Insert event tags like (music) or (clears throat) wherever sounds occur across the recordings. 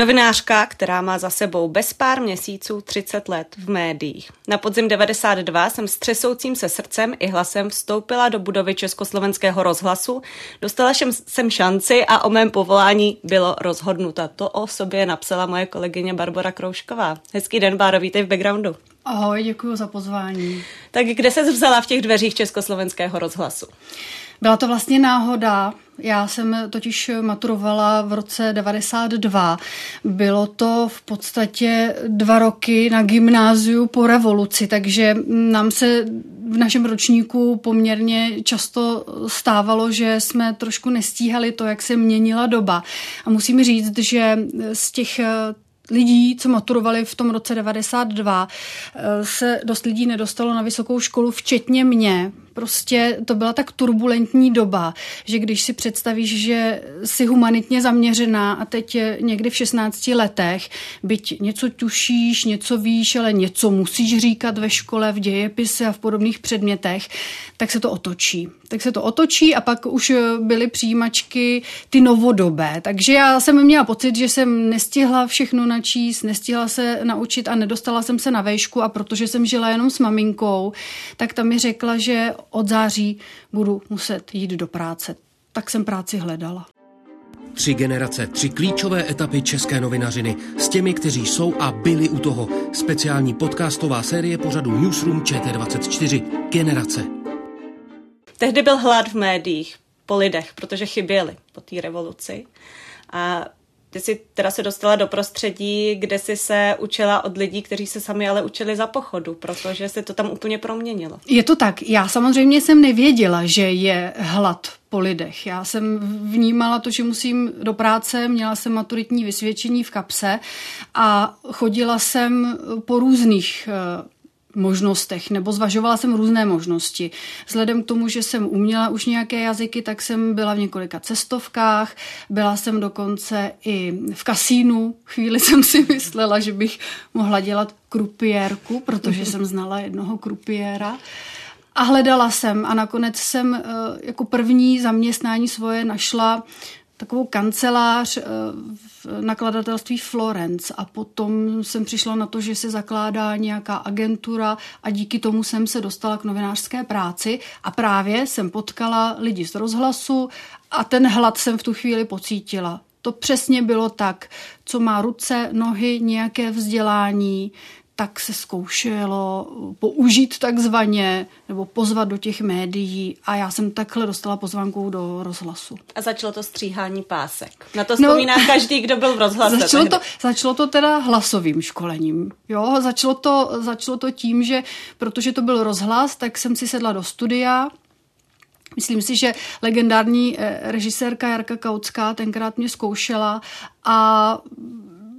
Novinářka, která má za sebou bez pár měsíců 30 let v médiích. Na podzim 92 jsem s třesoucím se srdcem i hlasem vstoupila do budovy Československého rozhlasu, dostala jsem šanci a o mém povolání bylo rozhodnuto. To o sobě napsala moje kolegyně Barbara Kroušková. Hezký den, Báro, vítej v backgroundu. Ahoj, děkuji za pozvání. Tak kde se vzala v těch dveřích Československého rozhlasu? Byla to vlastně náhoda. Já jsem totiž maturovala v roce 92. Bylo to v podstatě dva roky na gymnáziu po revoluci, takže nám se v našem ročníku poměrně často stávalo, že jsme trošku nestíhali to, jak se měnila doba. A musím říct, že z těch lidí, co maturovali v tom roce 92, se dost lidí nedostalo na vysokou školu, včetně mě, prostě to byla tak turbulentní doba, že když si představíš, že jsi humanitně zaměřená a teď někdy v 16 letech, byť něco tušíš, něco víš, ale něco musíš říkat ve škole, v dějepise a v podobných předmětech, tak se to otočí. Tak se to otočí a pak už byly přijímačky ty novodobé. Takže já jsem měla pocit, že jsem nestihla všechno načíst, nestihla se naučit a nedostala jsem se na vejšku a protože jsem žila jenom s maminkou, tak ta mi řekla, že od září budu muset jít do práce. Tak jsem práci hledala. Tři generace, tři klíčové etapy české novinařiny s těmi, kteří jsou a byli u toho. Speciální podcastová série pořadu Newsroom ČT24. Generace. Tehdy byl hlad v médiích, po lidech, protože chyběli po té revoluci. A ty jsi teda se dostala do prostředí, kde jsi se učila od lidí, kteří se sami ale učili za pochodu, protože se to tam úplně proměnilo. Je to tak. Já samozřejmě jsem nevěděla, že je hlad po lidech. Já jsem vnímala to, že musím do práce, měla jsem maturitní vysvědčení v kapse a chodila jsem po různých eh, možnostech, nebo zvažovala jsem různé možnosti. Vzhledem k tomu, že jsem uměla už nějaké jazyky, tak jsem byla v několika cestovkách, byla jsem dokonce i v kasínu. Chvíli (laughs) jsem si myslela, že bych mohla dělat krupiérku, protože jsem znala jednoho krupiéra. A hledala jsem a nakonec jsem eh, jako první zaměstnání svoje našla takovou kancelář eh, v nakladatelství Florence a potom jsem přišla na to, že se zakládá nějaká agentura a díky tomu jsem se dostala k novinářské práci a právě jsem potkala lidi z rozhlasu a ten hlad jsem v tu chvíli pocítila. To přesně bylo tak, co má ruce, nohy, nějaké vzdělání, tak se zkoušelo použít takzvaně nebo pozvat do těch médií a já jsem takhle dostala pozvánku do rozhlasu. A začalo to stříhání pásek. Na to no, vzpomíná no, (laughs) každý, kdo byl v rozhlase. Začalo to, začalo to teda hlasovým školením. Jo, začalo to, začalo to tím, že protože to byl rozhlas, tak jsem si sedla do studia, Myslím si, že legendární eh, režisérka Jarka Kautská tenkrát mě zkoušela a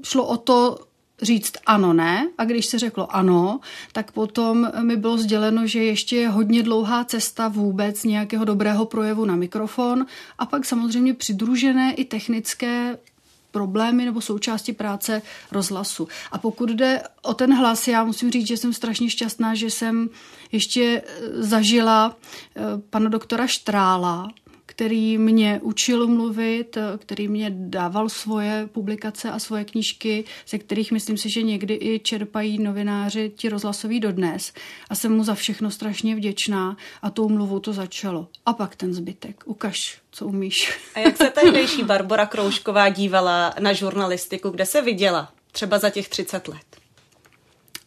šlo o to říct ano, ne. A když se řeklo ano, tak potom mi bylo sděleno, že ještě je hodně dlouhá cesta vůbec nějakého dobrého projevu na mikrofon a pak samozřejmě přidružené i technické problémy nebo součásti práce rozhlasu. A pokud jde o ten hlas, já musím říct, že jsem strašně šťastná, že jsem ještě zažila eh, pana doktora Štrála, který mě učil mluvit, který mě dával svoje publikace a svoje knížky, ze kterých myslím si, že někdy i čerpají novináři ti rozhlasoví dodnes. A jsem mu za všechno strašně vděčná a tou mluvou to začalo. A pak ten zbytek. Ukaž, co umíš. A jak se (laughs) tehdejší Barbara Kroušková dívala na žurnalistiku? Kde se viděla? Třeba za těch 30 let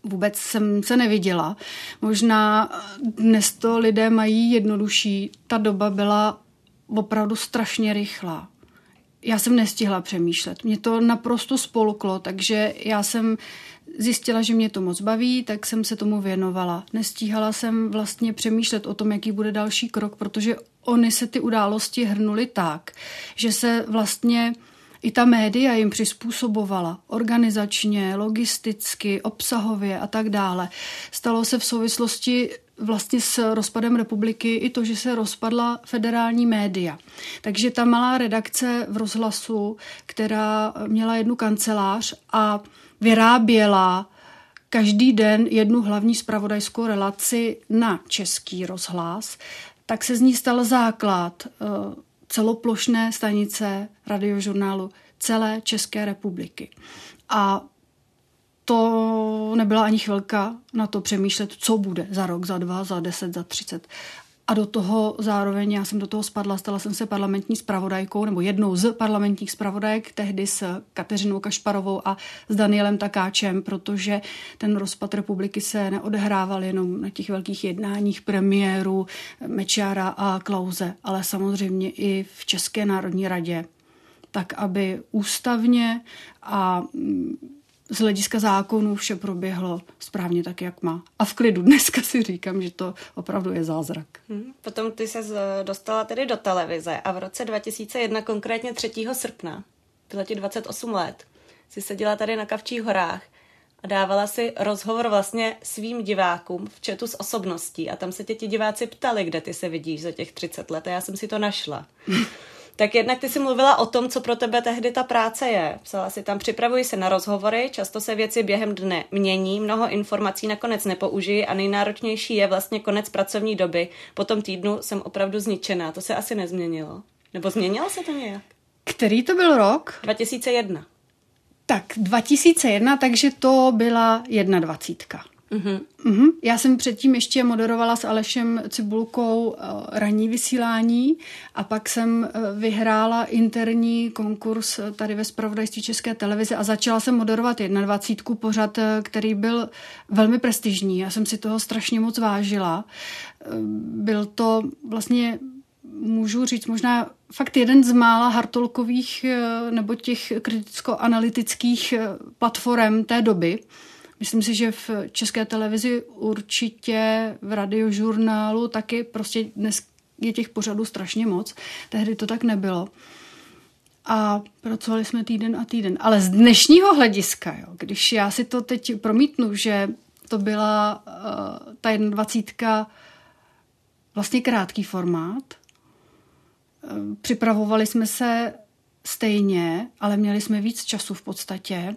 vůbec jsem se neviděla. Možná dnes to lidé mají jednodušší. Ta doba byla opravdu strašně rychlá. já jsem nestihla přemýšlet. Mě to naprosto spolklo, takže já jsem zjistila, že mě to moc baví, tak jsem se tomu věnovala. Nestíhala jsem vlastně přemýšlet o tom, jaký bude další krok, protože oni se ty události hrnuly tak, že se vlastně i ta média jim přizpůsobovala organizačně, logisticky, obsahově a tak dále. Stalo se v souvislosti vlastně s rozpadem republiky i to, že se rozpadla federální média. Takže ta malá redakce v rozhlasu, která měla jednu kancelář a vyráběla každý den jednu hlavní spravodajskou relaci na český rozhlas, tak se z ní stal základ eh, celoplošné stanice radiožurnálu celé České republiky. A to nebyla ani chvilka na to přemýšlet, co bude za rok, za dva, za deset, za třicet. A do toho zároveň já jsem do toho spadla, stala jsem se parlamentní spravodajkou, nebo jednou z parlamentních spravodajek, tehdy s Kateřinou Kašparovou a s Danielem Takáčem, protože ten rozpad republiky se neodehrával jenom na těch velkých jednáních premiéru Mečiara a Klauze, ale samozřejmě i v České národní radě, tak aby ústavně a z hlediska zákonů vše proběhlo správně tak, jak má. A v klidu dneska si říkám, že to opravdu je zázrak. Hmm. Potom ty se dostala tedy do televize a v roce 2001, konkrétně 3. srpna, bylo ti 28 let, si seděla tady na Kavčích horách a dávala si rozhovor vlastně svým divákům v četu s osobností a tam se tě ti diváci ptali, kde ty se vidíš za těch 30 let a já jsem si to našla. (laughs) Tak jednak ty jsi mluvila o tom, co pro tebe tehdy ta práce je. Psala si tam, připravuji se na rozhovory, často se věci během dne mění, mnoho informací nakonec nepoužiji a nejnáročnější je vlastně konec pracovní doby. Po tom týdnu jsem opravdu zničená, to se asi nezměnilo. Nebo změnilo se to nějak? Který to byl rok? 2001. Tak, 2001, takže to byla 21. Mm-hmm. Mm-hmm. Já jsem předtím ještě moderovala s Alešem Cibulkou eh, ranní vysílání a pak jsem eh, vyhrála interní konkurs eh, tady ve spravodajství České televize a začala jsem moderovat 21. pořad, který byl velmi prestižní. Já jsem si toho strašně moc vážila. Byl to vlastně můžu říct možná fakt jeden z mála hartolkových nebo těch kriticko-analytických platform té doby. Myslím si, že v české televizi určitě v radiožurnálu taky prostě dnes je těch pořadů strašně moc. Tehdy to tak nebylo. A pracovali jsme týden a týden. Ale z dnešního hlediska, jo, když já si to teď promítnu, že to byla uh, ta 21 vlastně krátký formát, uh, připravovali jsme se stejně, ale měli jsme víc času v podstatě.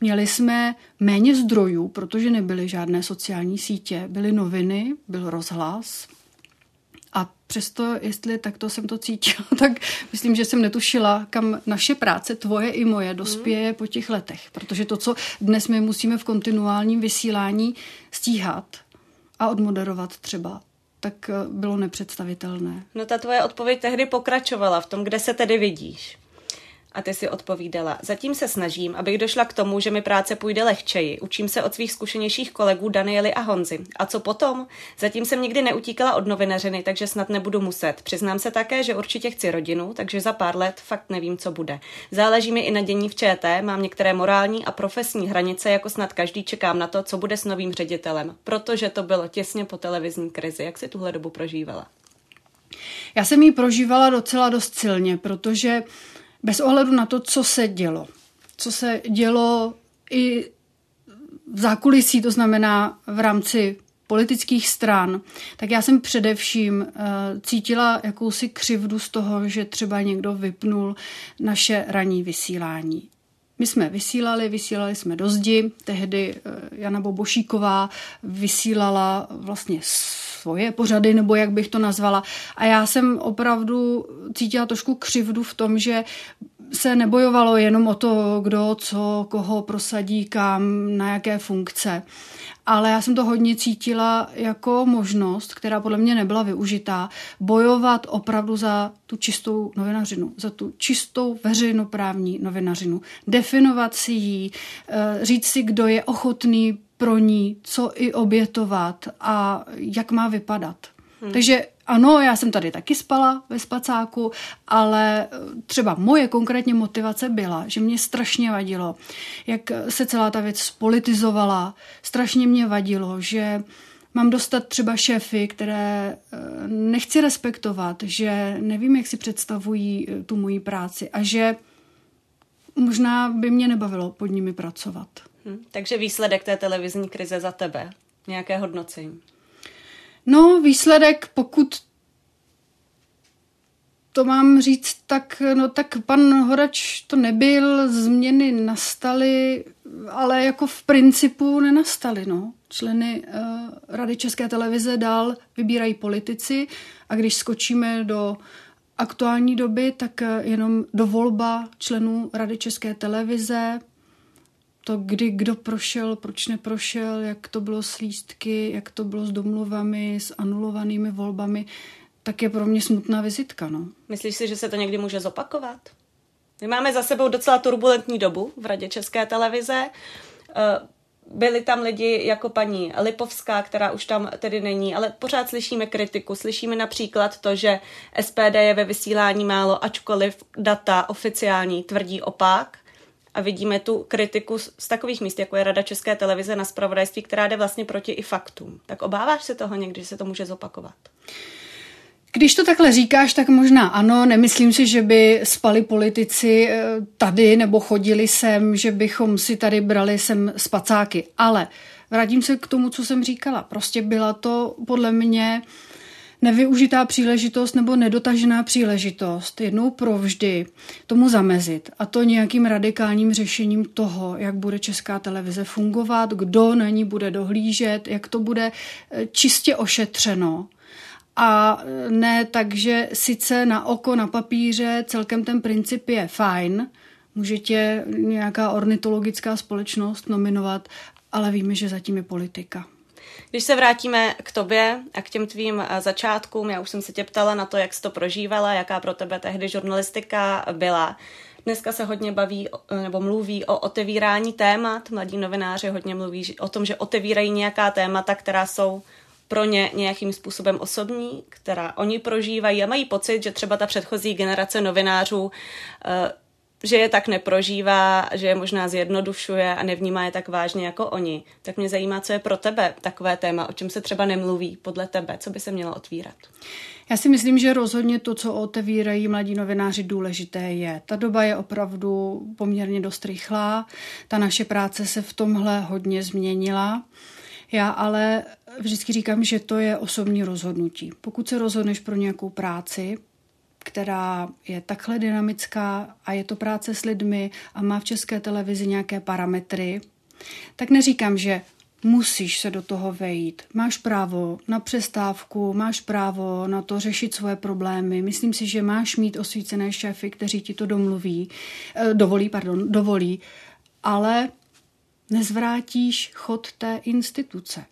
Měli jsme méně zdrojů, protože nebyly žádné sociální sítě. Byly noviny, byl rozhlas. A přesto, jestli takto jsem to cítila, (laughs) tak myslím, že jsem netušila, kam naše práce, tvoje i moje, dospěje po těch letech. Protože to, co dnes my musíme v kontinuálním vysílání stíhat a odmoderovat třeba, tak eh, bylo nepředstavitelné. No ta tvoje odpověď tehdy pokračovala v tom, kde se tedy vidíš. A ty si odpovídala, zatím se snažím, abych došla k tomu, že mi práce půjde lehčeji. Učím se od svých zkušenějších kolegů Danieli a Honzy. A co potom? Zatím jsem nikdy neutíkala od novinařiny, takže snad nebudu muset. Přiznám se také, že určitě chci rodinu, takže za pár let fakt nevím, co bude. Záleží mi i na dění v ČT, mám některé morální a profesní hranice, jako snad každý čekám na to, co bude s novým ředitelem, protože to bylo těsně po televizní krizi. Jak si tuhle dobu prožívala? Já jsem ji prožívala docela dost silně, protože bez ohledu na to, co se dělo. Co se dělo i v zákulisí, to znamená v rámci politických stran, tak já jsem především uh, cítila jakousi křivdu z toho, že třeba někdo vypnul naše ranní vysílání. My jsme vysílali, vysílali jsme do zdi, tehdy uh, Jana Bobošíková vysílala vlastně svoje pořady, nebo jak bych to nazvala. A já jsem opravdu cítila trošku křivdu v tom, že se nebojovalo jenom o to, kdo co, koho prosadí, kam, na jaké funkce. Ale já jsem to hodně cítila jako možnost, která podle mě nebyla využitá, bojovat opravdu za tu čistou novinařinu, za tu čistou veřejnoprávní novinařinu. Definovat si ji, eh, říct si, kdo je ochotný pro ní, co i obětovat a jak má vypadat. Hmm. Takže ano, já jsem tady taky spala ve spacáku, ale eh, třeba moje konkrétně motivace byla, že mě strašně vadilo, jak se celá ta věc spolitizovala. Strašně mě vadilo, že mám dostat třeba šéfy, které eh, nechci respektovat, že nevím, jak si představují eh, tu moji práci a že možná by mě nebavilo pod nimi pracovat. Hm, takže výsledek té televizní krize za tebe, nějaké hodnocení? No, výsledek, pokud to mám říct, tak, no, tak pan Horač to nebyl, změny nastaly, ale jako v principu nenastaly. No. Členy uh, Rady České televize dál vybírají politici a když skočíme do aktuální doby, tak eh, jenom do volba členů Rady České televize, to, kdy kdo prošel, proč neprošel, jak to bylo s lístky, jak to bylo s domluvami, s anulovanými volbami, tak je pro mě smutná vizitka. No. Myslíš si, že se to někdy může zopakovat? My máme za sebou docela turbulentní dobu v Radě České televize. Eh, byli tam lidi jako paní Lipovská, která už tam tedy není, ale pořád slyšíme kritiku. Slyšíme například to, že SPD je ve vysílání málo, ačkoliv data oficiální tvrdí opak. A vidíme tu kritiku z takových míst, jako je Rada České televize na spravodajství, která jde vlastně proti i faktům. Tak obáváš se toho někdy, že se to může zopakovat? Když to takhle říkáš, tak možná ano. Nemyslím si, že by spali politici eh, tady nebo chodili sem, že bychom si tady brali sem spacáky. Ale vrátím se k tomu, co jsem říkala. Prostě byla to podle mě nevyužitá příležitost nebo nedotažená příležitost jednou provždy tomu zamezit. A to nějakým radikálním řešením toho, jak bude česká televize fungovat, kdo na ní bude dohlížet, jak to bude eh, čistě ošetřeno a ne tak, že sice na oko, na papíře celkem ten princip je fajn, může tě nějaká ornitologická společnost nominovat, ale víme, že zatím je politika. Když se vrátíme k tobě a k těm tvým eh, začátkům, já už jsem se tě ptala na to, jak jsi to prožívala, jaká pro tebe tehdy žurnalistika byla. Dneska se hodně baví nebo mluví o otevírání témat. Mladí novináři hodně mluví o tom, že otevírají nějaká témata, která jsou pro ně nějakým způsobem osobní, která oni prožívají a mají pocit, že třeba ta předchozí generace novinářů eh, že je tak neprožívá, že je možná zjednodušuje a nevnímá je tak vážně jako oni. Tak mě zajímá, co je pro tebe takové téma, o čem se třeba nemluví podle tebe, co by se mělo otvírat. Já si myslím, že rozhodně to, co otevírají mladí novináři, důležité je. Ta doba je opravdu poměrně dost rychlá, ta naše práce se v tomhle hodně změnila. Já ale vždycky říkám, že to je osobní rozhodnutí. Pokud se rozhodneš pro nějakou práci, která je takhle dynamická a je to práce s lidmi a má v české televizi nějaké parametry, tak neříkám, že musíš se do toho vejít. Máš právo na přestávku, máš právo na to řešit svoje problémy. Myslím si, že máš mít osvícené šéfy, kteří ti to domluví, eh, dovolí, pardon, dovolí, ale nezvrátíš chod té instituce,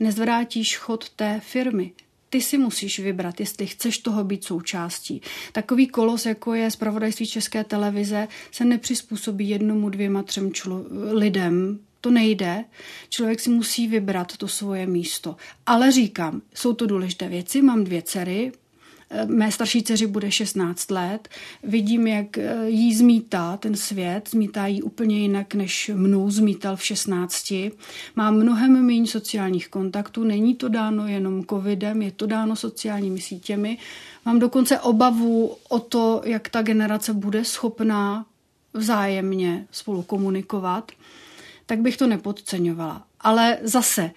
nezvrátíš chod té firmy. Ty si musíš vybrat, jestli chceš toho být součástí. Takový kolos, jako je zpravodajství České televize, se nepřizpůsobí jednomu, dvěma, třem člo- lidem. To nejde. Člověk si musí vybrat to svoje místo. Ale říkám, jsou to důležité věci. Mám dvě dcery, Mé starší dceři bude 16 let. Vidím, jak eh, jí zmítá ten svět, zmítá jí úplně jinak, než mnou zmítal v 16. Má mnohem méně sociálních kontaktů, není to dáno jenom covidem, je to dáno sociálními sítěmi. Mám dokonce obavu o to, jak ta generace bude schopná vzájemně spolu komunikovat, tak bych to nepodceňovala. Ale zase,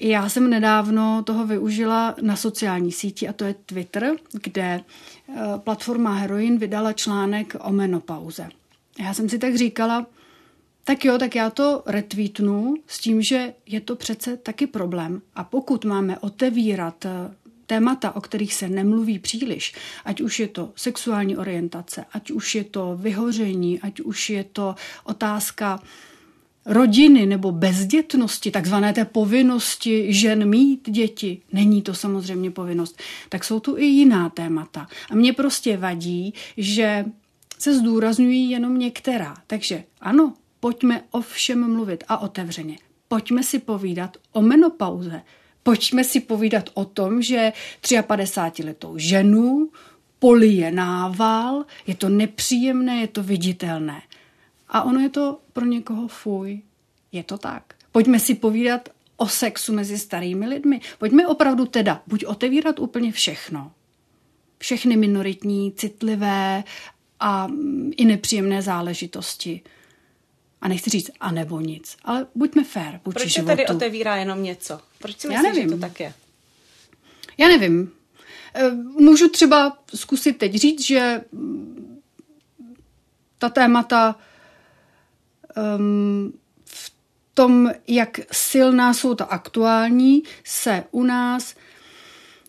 já jsem nedávno toho využila na sociální síti a to je Twitter, kde eh, platforma Heroin vydala článek o menopauze. Já jsem si tak říkala, tak jo, tak já to retweetnu s tím, že je to přece taky problém. A pokud máme otevírat eh, témata, o kterých se nemluví příliš, ať už je to sexuální orientace, ať už je to vyhoření, ať už je to otázka rodiny nebo bezdětnosti, takzvané té povinnosti žen mít děti, není to samozřejmě povinnost, tak jsou tu i jiná témata. A mě prostě vadí, že se zdůrazňují jenom některá. Takže ano, pojďme o všem mluvit a otevřeně. Pojďme si povídat o menopauze. Pojďme si povídat o tom, že 53-letou ženu polije nával, je to nepříjemné, je to viditelné. A ono je to pro někoho fuj. Je to tak. Pojďme si povídat o sexu mezi starými lidmi. Pojďme opravdu teda buď otevírat úplně všechno, všechny minoritní, citlivé a i nepříjemné záležitosti. A nechci říct a nebo nic, ale buďme fair vůči Proč se tady otevírá jenom něco? Proč si myslíš, že to tak je? Já nevím. Eh, můžu třeba zkusit teď říct, že ta témata um, v tom, jak silná jsou ta aktuální, se u nás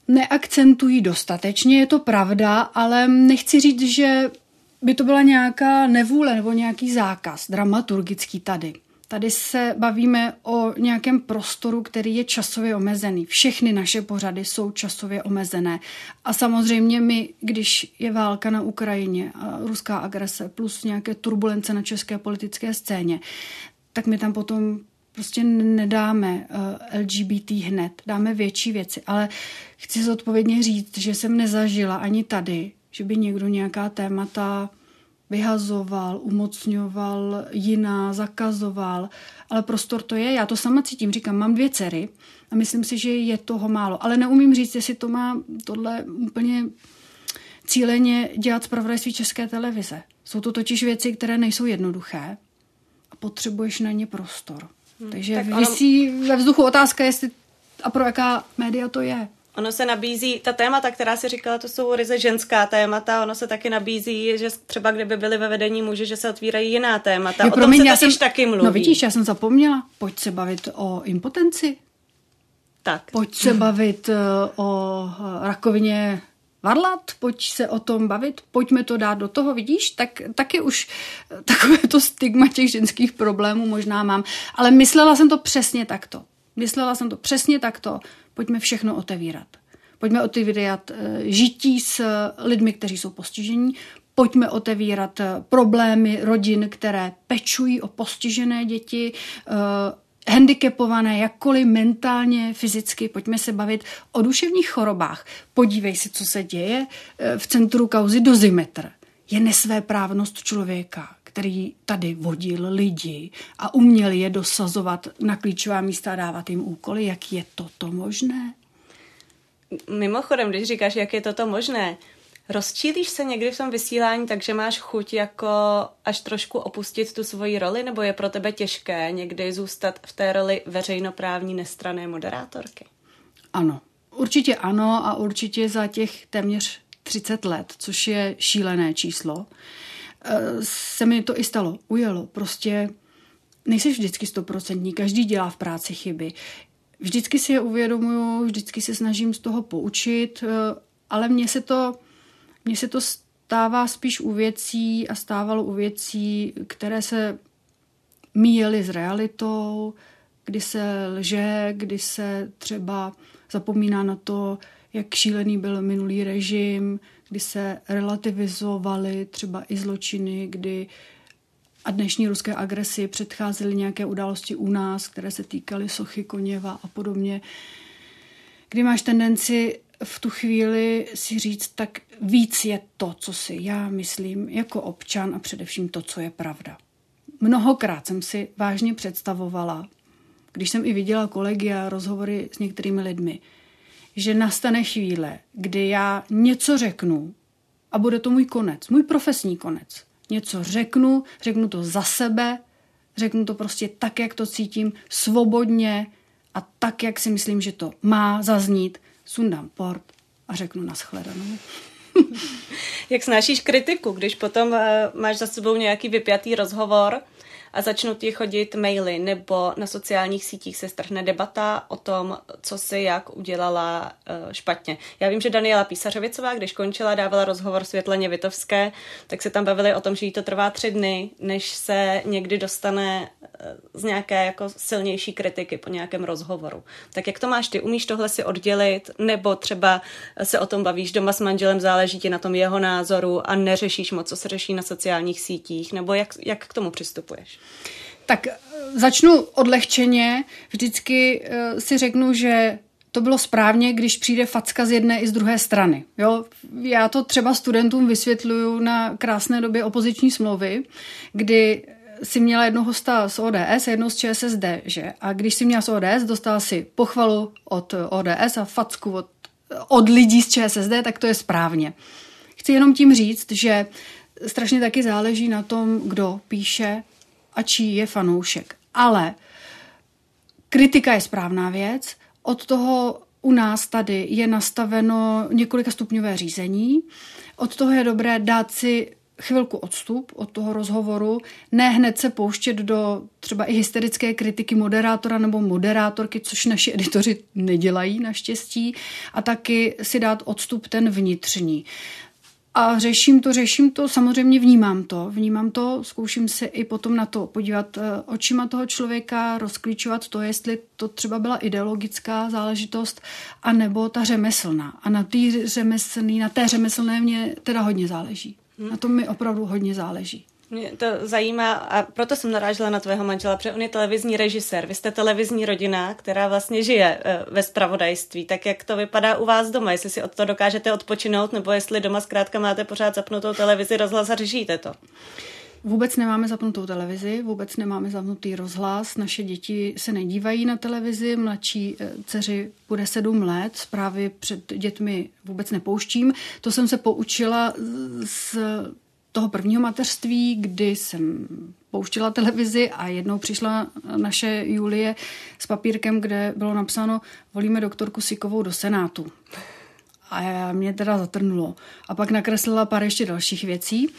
neakcentují dostatečně, je to pravda, ale nechci říct, že by to byla nějaká nevůle nebo nějaký zákaz dramaturgický tady. Tady se bavíme o nějakém prostoru, který je časově omezený. Všechny naše pořady jsou časově omezené. A samozřejmě my, když je válka na Ukrajině a ruská agrese plus nějaké turbulence na české politické scéně, tak my tam potom prostě nedáme eh, LGBT hned, dáme větší věci. Ale chci zodpovědně říct, že jsem nezažila ani tady, že by někdo nějaká témata vyhazoval, umocňoval jiná, zakazoval, ale prostor to je, já to sama cítím, říkám, mám dvě dcery a myslím si, že je toho málo, ale neumím říct, jestli to má tohle úplně cíleně dělat zpravodajství České televize. Jsou to totiž věci, které nejsou jednoduché a potřebuješ na ně prostor. Hmm, Takže tak vysí ono... ve vzduchu otázka, jestli a pro jaká média to je. Ono se nabízí, ta témata, která si říkala, to jsou ryze ženská témata, ono se taky nabízí, že třeba kdyby byly ve vedení muži, že se otvírají jiná témata. Jo, o promiň, tom se já jsem, taky mluví. No vidíš, já jsem zapomněla. Pojď se bavit o impotenci. Tak. Pojď se (clears throat) bavit uh, o rakovině varlat, pojď se o tom bavit, pojďme to dát do toho, vidíš, tak taky už (laughs) takové to stigma těch ženských problémů možná mám. Ale myslela jsem to přesně takto. Myslela jsem to přesně takto. Pojďme všechno otevírat. Pojďme otevírat eh, žití s lidmi, kteří jsou postižení. Pojďme otevírat eh, problémy rodin, které pečují o postižené děti, eh, handicapované jakkoliv mentálně, fyzicky. Pojďme se bavit o duševních chorobách. Podívej se, co se děje v centru kauzy dozimetr. Je nesvéprávnost člověka, který tady vodil lidi a uměl je dosazovat na klíčová místa a dávat jim úkoly. Jak je toto možné? Mimochodem, když říkáš, jak je toto možné, rozčílíš se někdy v tom vysílání, takže máš chuť jako až trošku opustit tu svoji roli, nebo je pro tebe těžké někdy zůstat v té roli veřejnoprávní nestrané moderátorky? Ano, určitě ano a určitě za těch téměř 30 let, což je šílené číslo, se mi to i stalo, ujelo. Prostě nejsi vždycky stoprocentní, každý dělá v práci chyby. Vždycky si je uvědomuju, vždycky se snažím z toho poučit, eh, ale mně se to, mně se to stává spíš u věcí a stávalo u věcí, které se míjely s realitou, kdy se lže, kdy se třeba zapomíná na to, jak šílený byl minulý režim, kdy se relativizovaly třeba i zločiny, kdy a dnešní ruské agresi předcházely nějaké události u nás, které se týkaly sochy Koněva a podobně, kdy máš tendenci v tu chvíli si říct, tak víc je to, co si já myslím jako občan a především to, co je pravda. Mnohokrát jsem si vážně představovala, když jsem i viděla kolegy a rozhovory s některými lidmi, že nastane chvíle, kdy já něco řeknu a bude to můj konec, můj profesní konec. Něco řeknu, řeknu to za sebe, řeknu to prostě tak, jak to cítím, svobodně a tak, jak si myslím, že to má zaznít. Sundám port a řeknu naschledanou. (laughs) jak snášíš kritiku, když potom uh, máš za sebou nějaký vypjatý rozhovor a začnou ti chodit maily nebo na sociálních sítích se strhne debata o tom, co si jak udělala uh, špatně. Já vím, že Daniela Písařovicová, když končila, dávala rozhovor Světleně Vitovské, tak se tam bavili o tom, že jí to trvá tři dny, než se někdy dostane uh, z nějaké jako silnější kritiky po nějakém rozhovoru. Tak jak to máš ty? Umíš tohle si oddělit? Nebo třeba se o tom bavíš doma s manželem, záleží ti na tom jeho názoru a neřešíš moc, co se řeší na sociálních sítích? Nebo jak, jak k tomu přistupuješ? Tak eh, začnu odlehčeně. Vždycky uh, si řeknu, že to bylo správně, když přijde facka z jedné i z druhé strany. Jo? Já to třeba studentům vysvětluju na krásné době opoziční smlouvy, kdy si měla jednoho hosta z ODS jednou z ČSSD, že? A když si měla z ODS, dostala si pochvalu od ODS a facku od, od lidí z ČSSD, tak to je správně. Chci jenom tím říct, že strašně taky záleží na tom, kdo píše a čí je fanoušek. Ale kritika je správná věc, od toho u nás tady je nastaveno několika stupňové řízení. Od toho je dobré dát si chvilku odstup od toho rozhovoru, ne hned se pouštět do třeba i hysterické kritiky moderátora nebo moderátorky, což naši editoři nedělají naštěstí, a taky si dát odstup ten vnitřní. A řeším to, řeším to, samozřejmě vnímám to, vnímám to, zkouším se i potom na to podívat eh, očima toho člověka, rozklíčovat to, jestli to třeba byla ideologická záležitost, anebo ta řemeslná. A na, tý řemeslný, na té řemeslné mě teda hodně záleží. Hmm. Na tom mi opravdu hodně záleží. Mě to zajímá a proto jsem narážela na tvého manžela, protože on je televizní režisér. Vy jste televizní rodina, která vlastně žije eh, ve spravodajství. Tak jak to vypadá u vás doma? Jestli si od toho dokážete odpočinout, nebo jestli doma zkrátka máte pořád zapnutou televizi, rozhlas a řešíte to? Vůbec nemáme zapnutou televizi, vůbec nemáme zapnutý rozhlas. Naše děti se nedívají na televizi, mladší eh, dceři bude sedm let, zprávy před dětmi vůbec nepouštím. To jsem se poučila z toho prvního mateřství, kdy jsem pouštila televizi a jednou přišla naše Julie s papírkem, kde bylo napsáno volíme doktorku Sikovou do Senátu. A mě teda zatrnulo. A pak nakreslila pár ještě dalších věcí.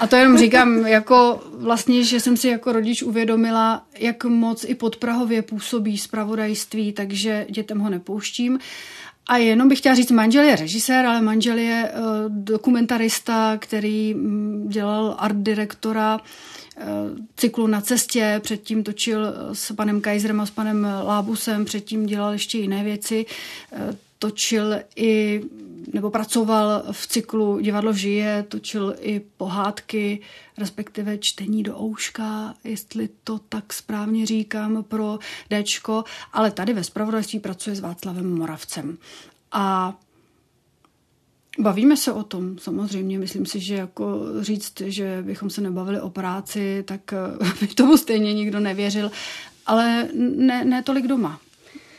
A to jenom říkám, (laughs) jako vlastně, že jsem si jako rodič uvědomila, jak moc i podprahově působí zpravodajství, takže dětem ho nepouštím. A jenom bych chtěla říct, manžel je režisér, ale manžel je uh, dokumentarista, který um, dělal art direktora uh, cyklu Na cestě, předtím točil eh, s panem Kaiserem a s panem Lábusem, předtím dělal ještě jiné věci. Točil i, nebo pracoval v cyklu Divadlo žije, točil i pohádky, respektive čtení do ouška, jestli to tak správně říkám pro Dčko, ale tady ve spravodajství pracuje s Václavem Moravcem. A Bavíme se o tom, samozřejmě. Myslím si, že jako říct, že bychom se nebavili o práci, tak (laughs) by tomu stejně nikdo nevěřil. Ale ne, ne tolik doma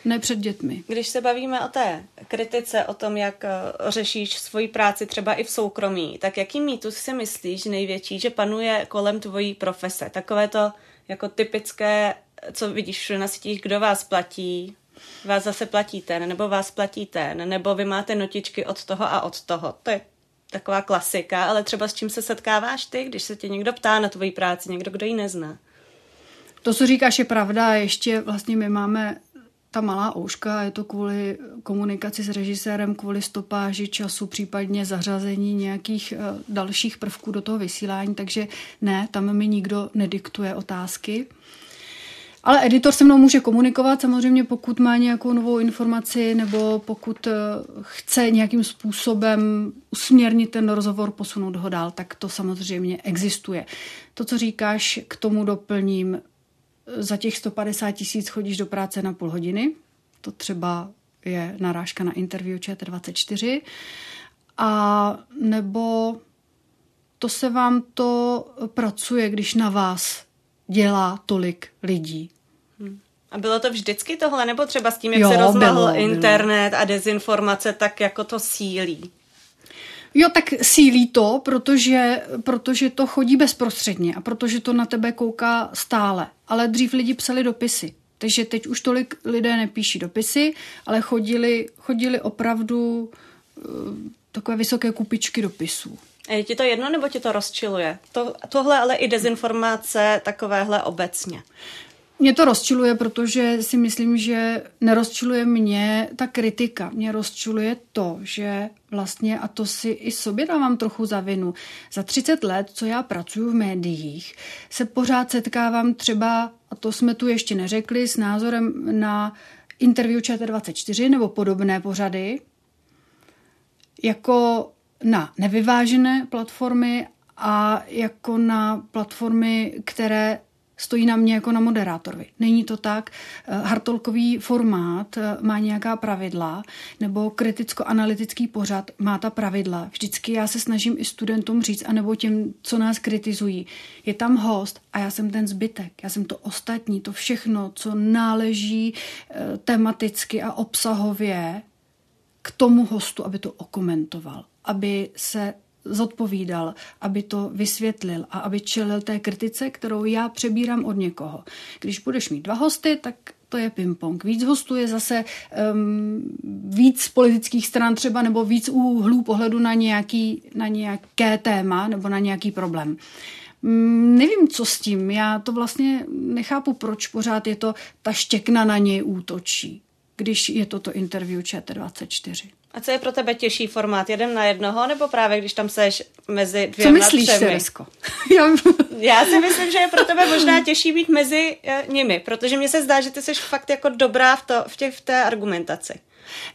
ne před dětmi. Když se bavíme o té kritice, o tom, jak eh, řešíš svoji práci třeba i v soukromí, tak jaký mýtus si myslíš největší, že panuje kolem tvojí profese? Takové to jako typické, co vidíš na sítích, kdo vás platí, vás zase platí ten, nebo vás platí ten, nebo vy máte notičky od toho a od toho. To je taková klasika, ale třeba s čím se setkáváš ty, když se tě někdo ptá na tvoji práci, někdo, kdo ji nezná? To, co říkáš, je pravda. Ještě vlastně my máme ta malá ouška, je to kvůli komunikaci s režisérem, kvůli stopáži času, případně zařazení nějakých eh, dalších prvků do toho vysílání, takže ne, tam mi nikdo nediktuje otázky. Ale editor se mnou může komunikovat, samozřejmě pokud má nějakou novou informaci nebo pokud eh, chce nějakým způsobem usměrnit ten rozhovor, posunout ho dál, tak to samozřejmě existuje. To, co říkáš, k tomu doplním za těch 150 tisíc chodíš do práce na půl hodiny, to třeba je narážka na interview ČT24, a nebo to se vám to pracuje, když na vás dělá tolik lidí. Hmm. A bylo to vždycky tohle, nebo třeba s tím, jak jo, se rozmahl bylo, internet bylo. a dezinformace, tak jako to sílí? Jo, tak sílí to, protože, protože to chodí bezprostředně a protože to na tebe kouká stále. Ale dřív lidi psali dopisy. Takže teď už tolik lidé nepíší dopisy, ale chodili, chodili opravdu uh, takové vysoké kupičky dopisů. A je ti to jedno, nebo ti to rozčiluje? To, tohle ale i dezinformace takovéhle obecně. Mě to rozčiluje, protože si myslím, že nerozčiluje mě ta kritika. Mě rozčiluje to, že vlastně, a to si i sobě dávám trochu za vinu, za 30 let, co já pracuji v médiích, se pořád setkávám třeba, a to jsme tu ještě neřekli, s názorem na interview ČT24 nebo podobné pořady, jako na nevyvážené platformy a jako na platformy, které stojí na mě jako na moderátorovi. Není to tak. Eh, Hartolkový formát eh, má nějaká pravidla, nebo kriticko-analytický pořad má ta pravidla. Vždycky já se snažím i studentům říct, anebo těm, co nás kritizují. Je tam host a já jsem ten zbytek. Já jsem to ostatní, to všechno, co náleží eh, tematicky a obsahově k tomu hostu, aby to okomentoval, aby se zodpovídal, aby to vysvětlil a aby čelil té kritice, kterou já přebírám od někoho. Když budeš mít dva hosty, tak to je ping-pong. Víc hostů je zase um, víc politických stran třeba nebo víc úhlů pohledu na, nějaký, na nějaké téma nebo na nějaký problém. Um, nevím, co s tím. Já to vlastně nechápu, proč pořád je to ta štěkna na něj útočí, když je toto interview ČT24. A co je pro tebe těžší formát? Jeden na jednoho, nebo právě když tam seš mezi dvěma Co myslíš, třemi? Teresko? (laughs) Já si myslím, že je pro tebe možná těžší být mezi uh, nimi, protože mně se zdá, že ty jsi fakt jako dobrá v, to, v, těch, v té argumentaci.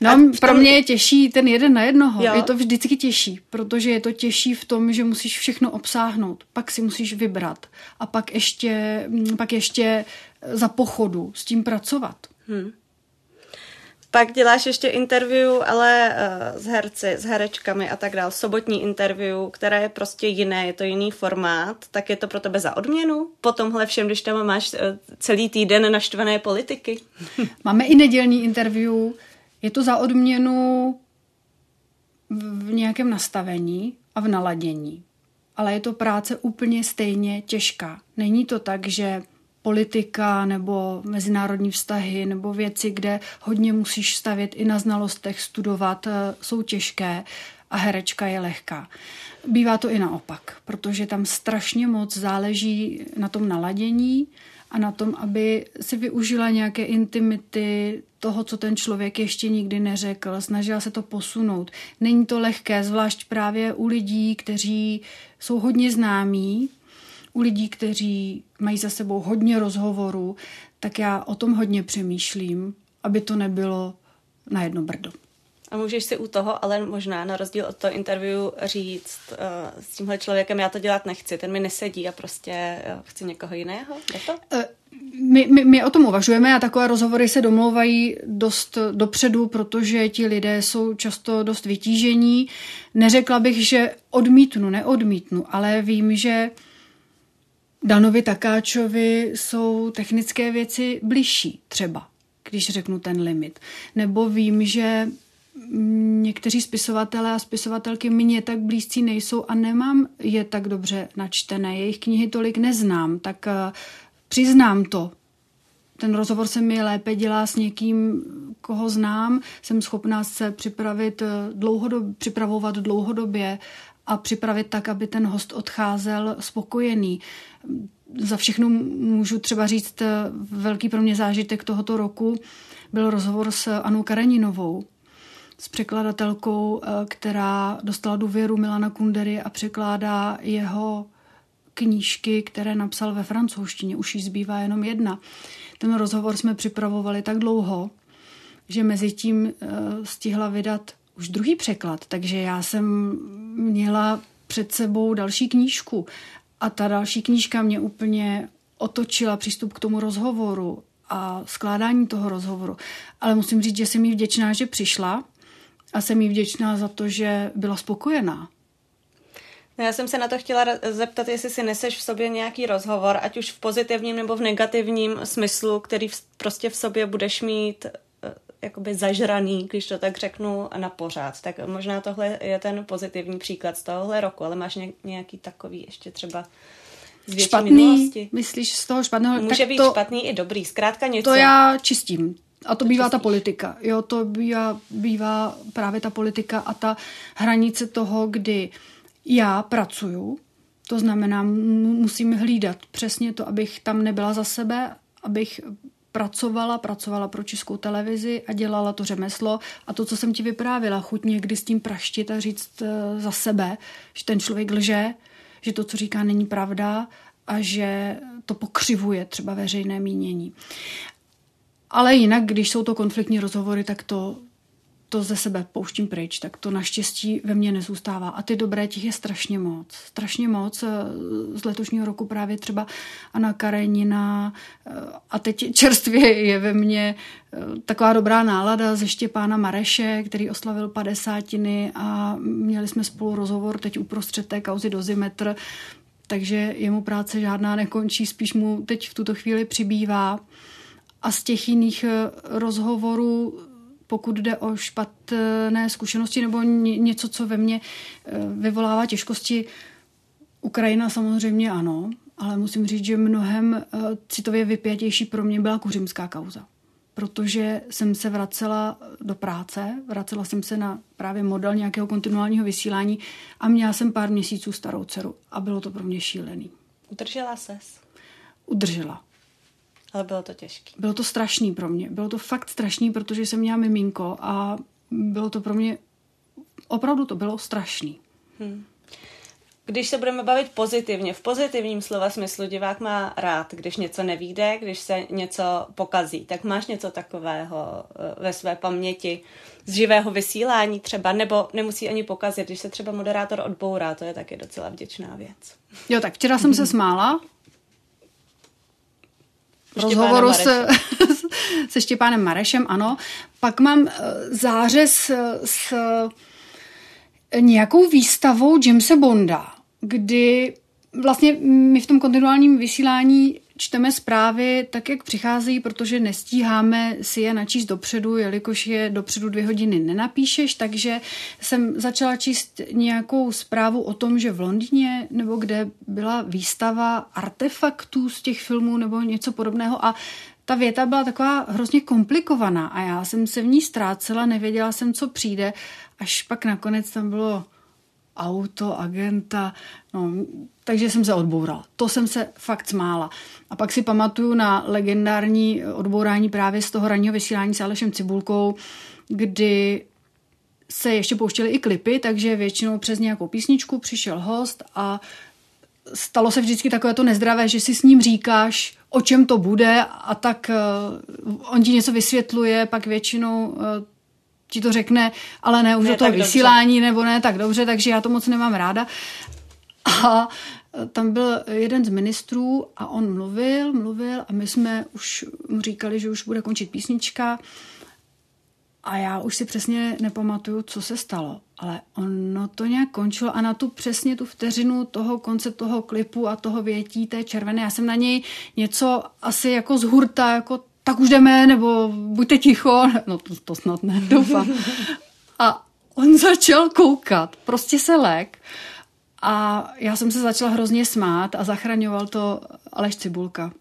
No, tom... pro mě je těžší ten jeden na jednoho. Jo. Je to vždycky těžší, protože je to těžší v tom, že musíš všechno obsáhnout. Pak si musíš vybrat. A pak ještě, pak ještě za pochodu s tím pracovat. Hmm. Pak děláš ještě interview, ale uh, s herci, s herečkami a tak dále. Sobotní interview, které je prostě jiné, je to jiný formát, tak je to pro tebe za odměnu? Po tomhle všem, když tam máš uh, celý týden naštvané politiky? (laughs) Máme i nedělní interview. Je to za odměnu v nějakém nastavení a v naladění. Ale je to práce úplně stejně těžká. Není to tak, že politika nebo mezinárodní vztahy nebo věci, kde hodně musíš stavět i na znalostech, studovat, eh, jsou těžké a herečka je lehká. Bývá to i naopak, protože tam strašně moc záleží na tom naladění a na tom, aby si využila nějaké intimity toho, co ten člověk ještě nikdy neřekl, snažila se to posunout. Není to lehké, zvlášť právě u lidí, kteří jsou hodně známí, u lidí, kteří mají za sebou hodně rozhovorů, tak já o tom hodně přemýšlím, aby to nebylo na jedno brdo. A můžeš si u toho, ale možná na rozdíl od toho interview říct uh, s tímhle člověkem, já to dělat nechci, ten mi nesedí a prostě uh, chci někoho jiného? Je to? Uh, my, my, my o tom uvažujeme a takové rozhovory se domlouvají dost dopředu, protože ti lidé jsou často dost vytížení. Neřekla bych, že odmítnu, neodmítnu, ale vím, že Danovi Takáčovi jsou technické věci bližší třeba, když řeknu ten limit. Nebo vím, že někteří spisovatelé a spisovatelky mě tak blízcí nejsou a nemám je tak dobře načtené. Jejich knihy tolik neznám, tak eh, přiznám to. Ten rozhovor se mi lépe dělá s někým, koho znám. Jsem schopná se připravit eh, dlouhodob, připravovat dlouhodobě a připravit tak, aby ten host odcházel spokojený. Za všechno můžu třeba říct, eh, velký pro mě zážitek tohoto roku byl rozhovor s Anou Kareninovou, s překladatelkou, eh, která dostala důvěru Milana Kundery a překládá jeho knížky, které napsal ve francouzštině. Už jí zbývá jenom jedna. Ten rozhovor jsme připravovali tak dlouho, že mezi tím eh, stihla vydat už druhý překlad, takže já jsem měla před sebou další knížku a ta další knížka mě úplně otočila přístup k tomu rozhovoru a skládání toho rozhovoru. Ale musím říct, že jsem jí vděčná, že přišla a jsem jí vděčná za to, že byla spokojená. No já jsem se na to chtěla zeptat, jestli si neseš v sobě nějaký rozhovor, ať už v pozitivním nebo v negativním smyslu, který v, prostě v sobě budeš mít jakoby zažraný, když to tak řeknu, na pořád. Tak možná tohle je ten pozitivní příklad z tohohle roku, ale máš nějaký takový ještě třeba z špatný, minulosti? myslíš z toho špatného? Může tak být to, špatný i dobrý, zkrátka něco. To já čistím. A to, to bývá čistíš. ta politika. Jo, to bývá, bývá právě ta politika a ta hranice toho, kdy já pracuju, to znamená, musím hlídat přesně to, abych tam nebyla za sebe, abych pracovala, pracovala pro českou televizi a dělala to řemeslo. A to, co jsem ti vyprávila, chuť někdy s tím praštit a říct uh, za sebe, že ten člověk lže, že to, co říká, není pravda a že to pokřivuje třeba veřejné mínění. Ale jinak, když jsou to konfliktní rozhovory, tak to to ze sebe pouštím pryč, tak to naštěstí ve mně nezůstává. A ty dobré těch je strašně moc. Strašně moc. Z letošního roku právě třeba Anna Karenina a teď čerstvě je ve mně taková dobrá nálada ze Štěpána Mareše, který oslavil padesátiny a měli jsme spolu rozhovor teď uprostřed té kauzy dozimetr, takže jemu práce žádná nekončí, spíš mu teď v tuto chvíli přibývá. A z těch jiných rozhovorů pokud jde o špatné zkušenosti nebo něco, co ve mně eh, vyvolává těžkosti. Ukrajina samozřejmě ano, ale musím říct, že mnohem eh, citově vypětější pro mě byla kuřimská kauza. Protože jsem se vracela do práce, vracela jsem se na právě model nějakého kontinuálního vysílání a měla jsem pár měsíců starou dceru a bylo to pro mě šílený. Udržela ses? Udržela. Ale bylo to těžké. Bylo to strašný pro mě. Bylo to fakt strašný, protože jsem měla miminko a bylo to pro mě, opravdu to bylo strašný. Hmm. Když se budeme bavit pozitivně, v pozitivním slova smyslu divák má rád, když něco nevíde, když se něco pokazí. Tak máš něco takového eh, ve své paměti z živého vysílání třeba, nebo nemusí ani pokazit, když se třeba moderátor odbourá, to je taky docela vděčná věc. Jo, tak včera jsem se (laughs) smála, rozhovoru se, (laughs) se Štěpánem Marešem, ano. Pak mám eh, zářez s nějakou výstavou Jamesa Bonda, kdy vlastně my v tom kontinuálním vysílání čteme zprávy tak, jak přicházejí, protože nestíháme si je načíst dopředu, jelikož je dopředu dvě hodiny nenapíšeš, takže jsem začala číst nějakou zprávu o tom, že v Londýně nebo kde byla výstava artefaktů z těch filmů nebo něco podobného a ta věta byla taková hrozně komplikovaná a já jsem se v ní ztrácela, nevěděla jsem, co přijde, až pak nakonec tam bylo auto, agenta, no, takže jsem se odbourala. To jsem se fakt smála. A pak si pamatuju na legendární odbourání právě z toho ranního vysílání s Alešem Cibulkou, kdy se ještě pouštěly i klipy, takže většinou přes nějakou písničku přišel host a stalo se vždycky takové to nezdravé, že si s ním říkáš, o čem to bude a tak uh, on ti něco vysvětluje, pak většinou uh, ti to řekne, ale ne už ne, do toho vysílání, dobře. nebo ne tak dobře, takže já to moc nemám ráda. A tam byl jeden z ministrů a on mluvil, mluvil a my jsme už mu říkali, že už bude končit písnička a já už si přesně nepamatuju, co se stalo, ale ono to nějak končilo a na tu přesně tu vteřinu toho konce toho klipu a toho větí té červené, já jsem na něj něco asi jako z hurta, jako tak už jdeme, nebo buďte ticho, no to, to snad ne, doufám. (laughs) A on začal koukat, prostě se lek a já jsem se začala hrozně smát a zachraňoval to Aleš Cibulka.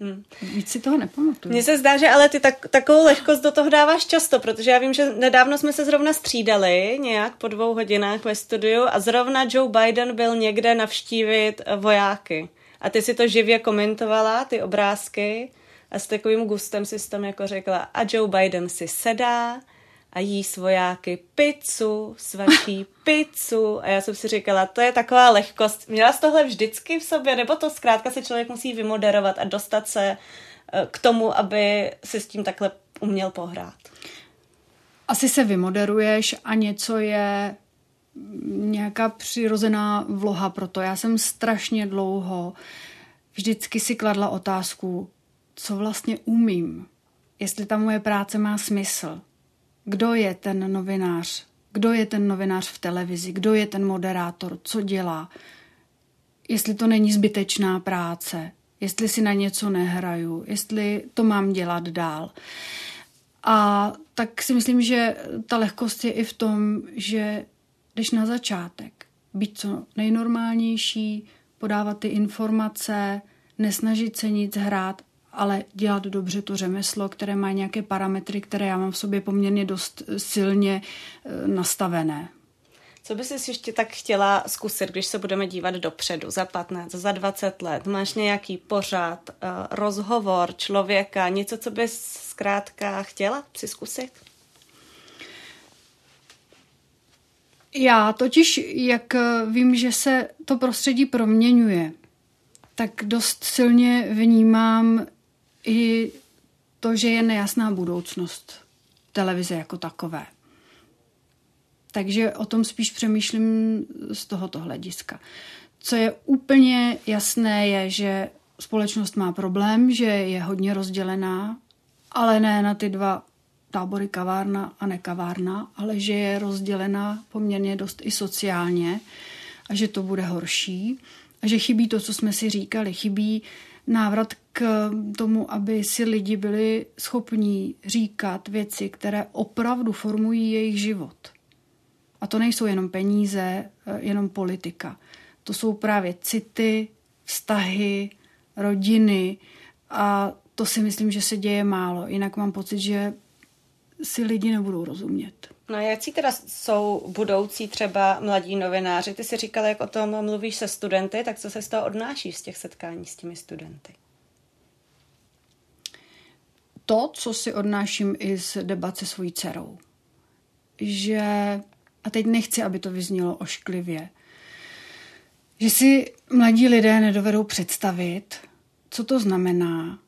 Hmm. Víc si toho nepamatuju. Mně se zdá, že ale ty tak, takovou lehkost do toho dáváš často, protože já vím, že nedávno jsme se zrovna střídali nějak po dvou hodinách ve studiu a zrovna Joe Biden byl někde navštívit vojáky. A ty si to živě komentovala, ty obrázky a s takovým gustem si tam jako řekla a Joe Biden si sedá a jí svojáky pizzu, svačí (laughs) pizzu a já jsem si říkala, to je taková lehkost. Měla jsi tohle vždycky v sobě, nebo to zkrátka se člověk musí vymoderovat a dostat se eh, k tomu, aby si s tím takhle uměl pohrát? Asi se vymoderuješ a něco je nějaká přirozená vloha pro to. Já jsem strašně dlouho vždycky si kladla otázku, co vlastně umím, jestli ta moje práce má smysl, kdo je ten novinář, kdo je ten novinář v televizi, kdo je ten moderátor, co dělá, jestli to není zbytečná práce, jestli si na něco nehraju, jestli to mám dělat dál. A tak si myslím, že ta lehkost je i v tom, že jdeš na začátek, být co nejnormálnější, podávat ty informace, nesnažit se nic hrát ale dělat dobře to řemeslo, které má nějaké parametry, které já mám v sobě poměrně dost silně eh, nastavené. Co bys si ještě tak chtěla zkusit, když se budeme dívat dopředu, za 15, za 20 let? Máš nějaký pořád, eh, rozhovor člověka, něco, co bys zkrátka chtěla si zkusit? Já totiž, jak eh, vím, že se to prostředí proměňuje, tak dost silně vnímám i to, že je nejasná budoucnost televize jako takové. Takže o tom spíš přemýšlím z tohoto hlediska. Co je úplně jasné, je, že společnost má problém, že je hodně rozdělená, ale ne na ty dva tábory kavárna a nekavárna, ale že je rozdělená poměrně dost i sociálně a že to bude horší a že chybí to, co jsme si říkali. Chybí návrat k tomu, aby si lidi byli schopní říkat věci, které opravdu formují jejich život. A to nejsou jenom peníze, eh, jenom politika. To jsou právě city, vztahy, rodiny a to si myslím, že se děje málo. Jinak mám pocit, že si lidi nebudou rozumět. No a jaký teda jsou budoucí třeba mladí novináři? Ty si říkala, jak o tom mluvíš se studenty, tak co se z toho odnášíš z těch setkání s těmi studenty? To, co si odnáším i z debat se svojí dcerou. Že, a teď nechci, aby to vyznělo ošklivě, že si mladí lidé nedovedou představit, co to znamená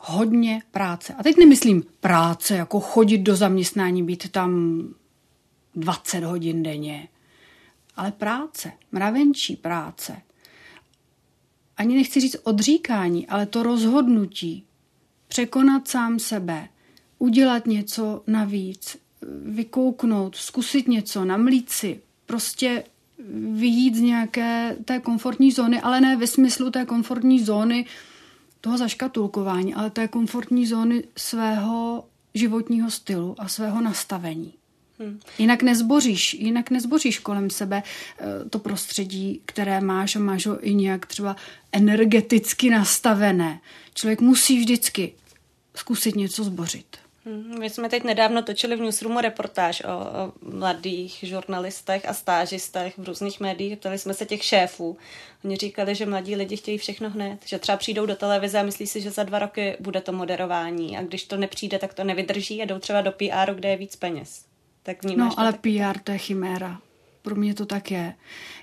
hodně práce. A teď nemyslím práce, jako chodit do zaměstnání, být tam 20 hodin denně, ale práce, mravenčí práce. Ani nechci říct odříkání, ale to rozhodnutí, překonat sám sebe, udělat něco navíc, vykouknout, zkusit něco, namlít si, prostě vyjít z nějaké té komfortní zóny, ale ne ve smyslu té komfortní zóny toho zaškatulkování, ale té komfortní zóny svého životního stylu a svého nastavení. Hmm. Jinak nezboříš, jinak nezboříš kolem sebe eh, to prostředí, které máš a máš ho i nějak třeba energeticky nastavené. Člověk musí vždycky zkusit něco zbořit. Hmm, my jsme teď nedávno točili v Newsroomu reportáž o, o mladých žurnalistech a stážistech v různých médiích. Ptali jsme se těch šéfů. Oni říkali, že mladí lidi chtějí všechno hned, že třeba přijdou do televize a myslí si, že za dva roky bude to moderování a když to nepřijde, tak to nevydrží a jdou třeba do PR, kde je víc peněz. Tak no, ale tak? PR to je chiméra. Pro mě to tak je.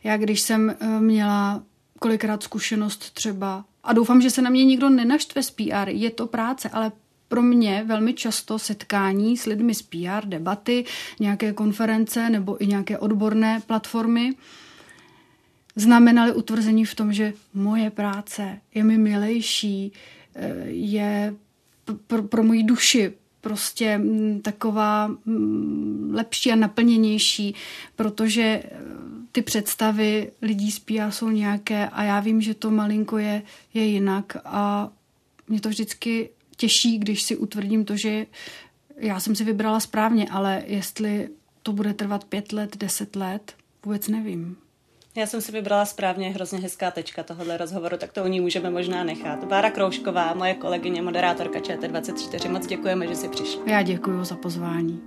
Já když jsem eh, měla kolikrát zkušenost třeba, a doufám, že se na mě nikdo nenaštve z PR, je to práce, ale pro mě velmi často setkání s lidmi z PR, debaty, nějaké konference nebo i nějaké odborné platformy znamenaly utvrzení v tom, že moje práce je mi milejší, eh, je pro, pro moji duši prostě mm, taková mm, lepší a naplněnější, protože eh, ty představy lidí z PR jsou nějaké a já vím, že to malinko je, je jinak a mě to vždycky těžší, když si utvrdím to, že já jsem si vybrala správně, ale jestli to bude trvat pět let, deset let, vůbec nevím. Já jsem si vybrala správně hrozně hezká tečka tohohle rozhovoru, tak to u ní můžeme možná nechat. Bára Kroušková, moje kolegyně, moderátorka ČT24, moc děkujeme, že jsi přišla. Já děkuji za pozvání.